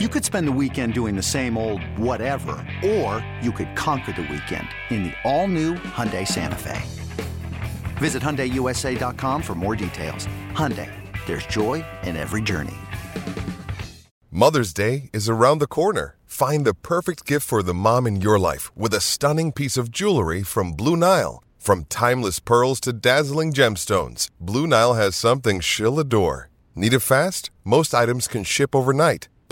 You could spend the weekend doing the same old whatever, or you could conquer the weekend in the all-new Hyundai Santa Fe. Visit HyundaiUSA.com for more details. Hyundai, there's joy in every journey. Mother's Day is around the corner. Find the perfect gift for the mom in your life with a stunning piece of jewelry from Blue Nile. From timeless pearls to dazzling gemstones, Blue Nile has something she'll adore. Need it fast? Most items can ship overnight.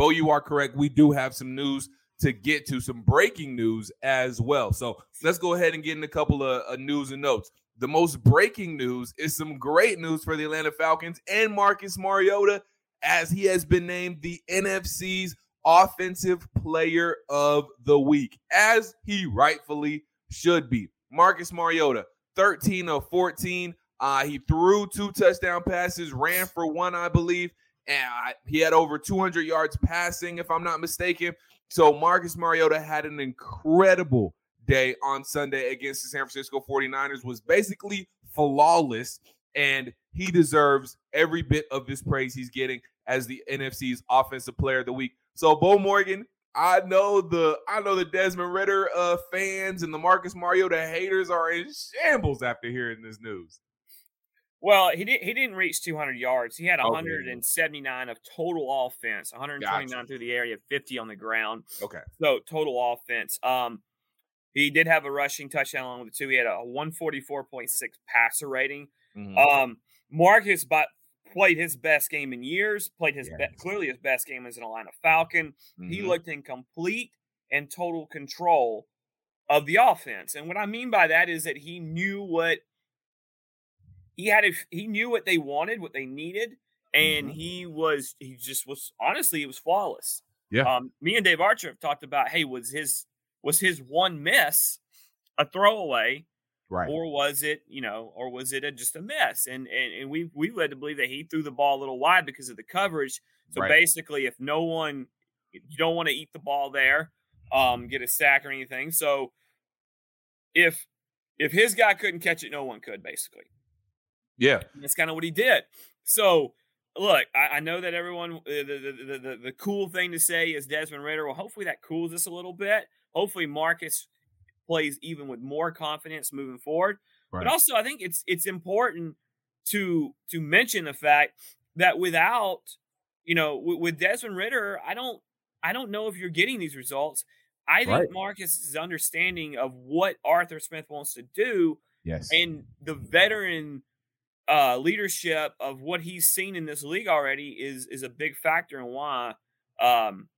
Beau, you are correct. We do have some news to get to, some breaking news as well. So let's go ahead and get in a couple of uh, news and notes. The most breaking news is some great news for the Atlanta Falcons and Marcus Mariota, as he has been named the NFC's Offensive Player of the Week, as he rightfully should be. Marcus Mariota, 13 of 14. Uh, he threw two touchdown passes, ran for one, I believe, and I, he had over 200 yards passing, if I'm not mistaken. So Marcus Mariota had an incredible day on Sunday against the San Francisco 49ers, was basically flawless, and he deserves every bit of this praise he's getting as the NFC's Offensive Player of the Week. So Beau Morgan, I know the I know the Desmond Ridder uh, fans and the Marcus Mariota haters are in shambles after hearing this news. Well, he didn't. He didn't reach 200 yards. He had 179 okay. of total offense, 129 gotcha. through the area, 50 on the ground. Okay. So total offense. Um, he did have a rushing touchdown along with the two. He had a 144.6 passer rating. Mm-hmm. Um, Marcus but played his best game in years. Played his yes. be- clearly his best game as an Atlanta Falcon. Mm-hmm. He looked in complete and total control of the offense. And what I mean by that is that he knew what he had a, he knew what they wanted, what they needed, and mm-hmm. he was he just was honestly it was flawless. Yeah. Um, me and Dave Archer have talked about hey was his was his one miss a throwaway, right? Or was it you know or was it a, just a miss? And and and we we led to believe that he threw the ball a little wide because of the coverage. So right. basically, if no one you don't want to eat the ball there, um, get a sack or anything. So if if his guy couldn't catch it, no one could basically. Yeah, and that's kind of what he did. So look, I, I know that everyone uh, the, the, the the cool thing to say is Desmond Ridder. Well, hopefully that cools us a little bit. Hopefully Marcus plays even with more confidence moving forward. Right. But also, I think it's it's important to to mention the fact that without you know with, with Desmond Ridder, I don't I don't know if you're getting these results. I think right. Marcus's understanding of what Arthur Smith wants to do, yes, and the veteran uh, leadership of what he's seen in this league already is is a big factor in why um,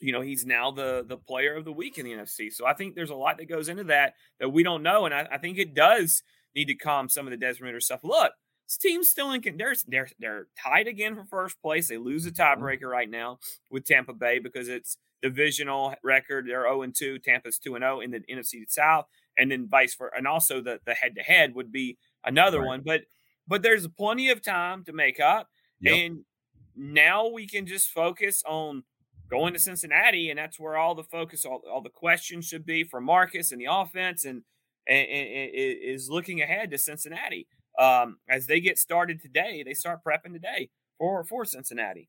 you know he's now the the player of the week in the NFC. So I think there's a lot that goes into that that we don't know, and I, I think it does need to calm some of the Desmond Ridder stuff. Look, this team's still in. They're they're they're tied again for first place. They lose a mm-hmm. tiebreaker right now with Tampa Bay because it's divisional record. They're zero oh and two. Tampa's two and zero oh in the NFC South, and then vice versa. And also the the head to head would be another right. one. But but there's plenty of time to make up, yep. and now we can just focus on going to Cincinnati, and that's where all the focus, all, all the questions should be for Marcus and the offense, and, and, and is looking ahead to Cincinnati um, as they get started today. They start prepping today for for Cincinnati.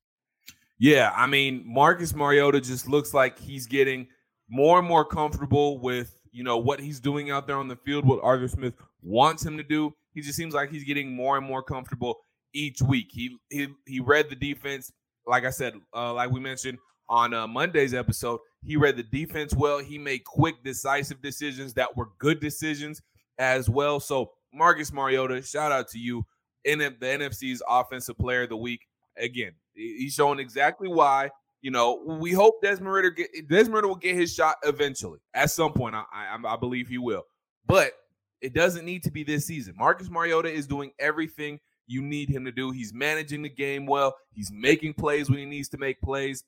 Yeah, I mean, Marcus Mariota just looks like he's getting more and more comfortable with, you know, what he's doing out there on the field, what Arthur Smith wants him to do. He just seems like he's getting more and more comfortable each week. He he he read the defense, like I said, uh, like we mentioned on uh, Monday's episode. He read the defense well. He made quick, decisive decisions that were good decisions as well. So Marcus Mariota, shout out to you in the NFC's Offensive Player of the Week. Again, He's showing exactly why. You know, we hope Desmond Ridder get Desmond Ridder will get his shot eventually at some point. I, I, I believe he will, but it doesn't need to be this season. Marcus Mariota is doing everything you need him to do. He's managing the game well. He's making plays when he needs to make plays,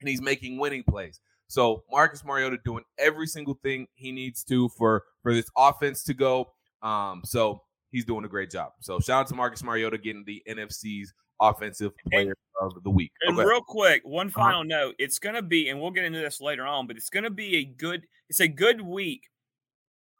and he's making winning plays. So Marcus Mariota doing every single thing he needs to for for this offense to go. Um, so he's doing a great job. So shout out to Marcus Mariota getting the NFC's offensive player of the week. And okay. real quick, one uh-huh. final uh-huh. note: it's going to be, and we'll get into this later on, but it's going to be a good. It's a good week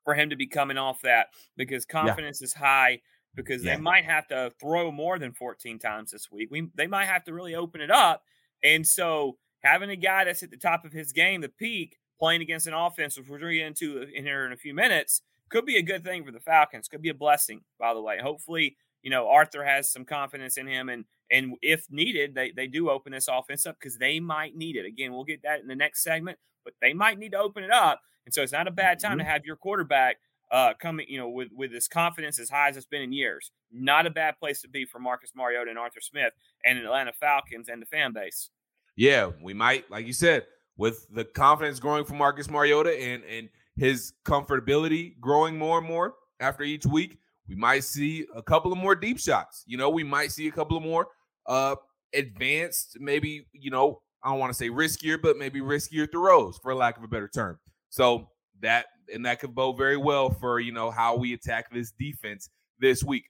for him to be coming off that because confidence yeah. is high. Because yeah. they might have to throw more than 14 times this week. We they might have to really open it up, and so having a guy that's at the top of his game, the peak, playing against an offense, which we're going to get into in here in a few minutes, could be a good thing for the Falcons. Could be a blessing, by the way. Hopefully, you know, Arthur has some confidence in him, and and if needed, they they do open this offense up because they might need it. Again, we'll get that in the next segment, but they might need to open it up, and so it's not a bad time mm-hmm. to have your quarterback uh coming, you know, with with this confidence as high as it's been in years. Not a bad place to be for Marcus Mariota and Arthur Smith and the Atlanta Falcons and the fan base. Yeah, we might, like you said, with the confidence growing for Marcus Mariota and and his comfortability growing more and more after each week we might see a couple of more deep shots. You know, we might see a couple of more uh advanced, maybe, you know, I don't want to say riskier, but maybe riskier throws for lack of a better term. So that and that could bode very well for you know how we attack this defense this week.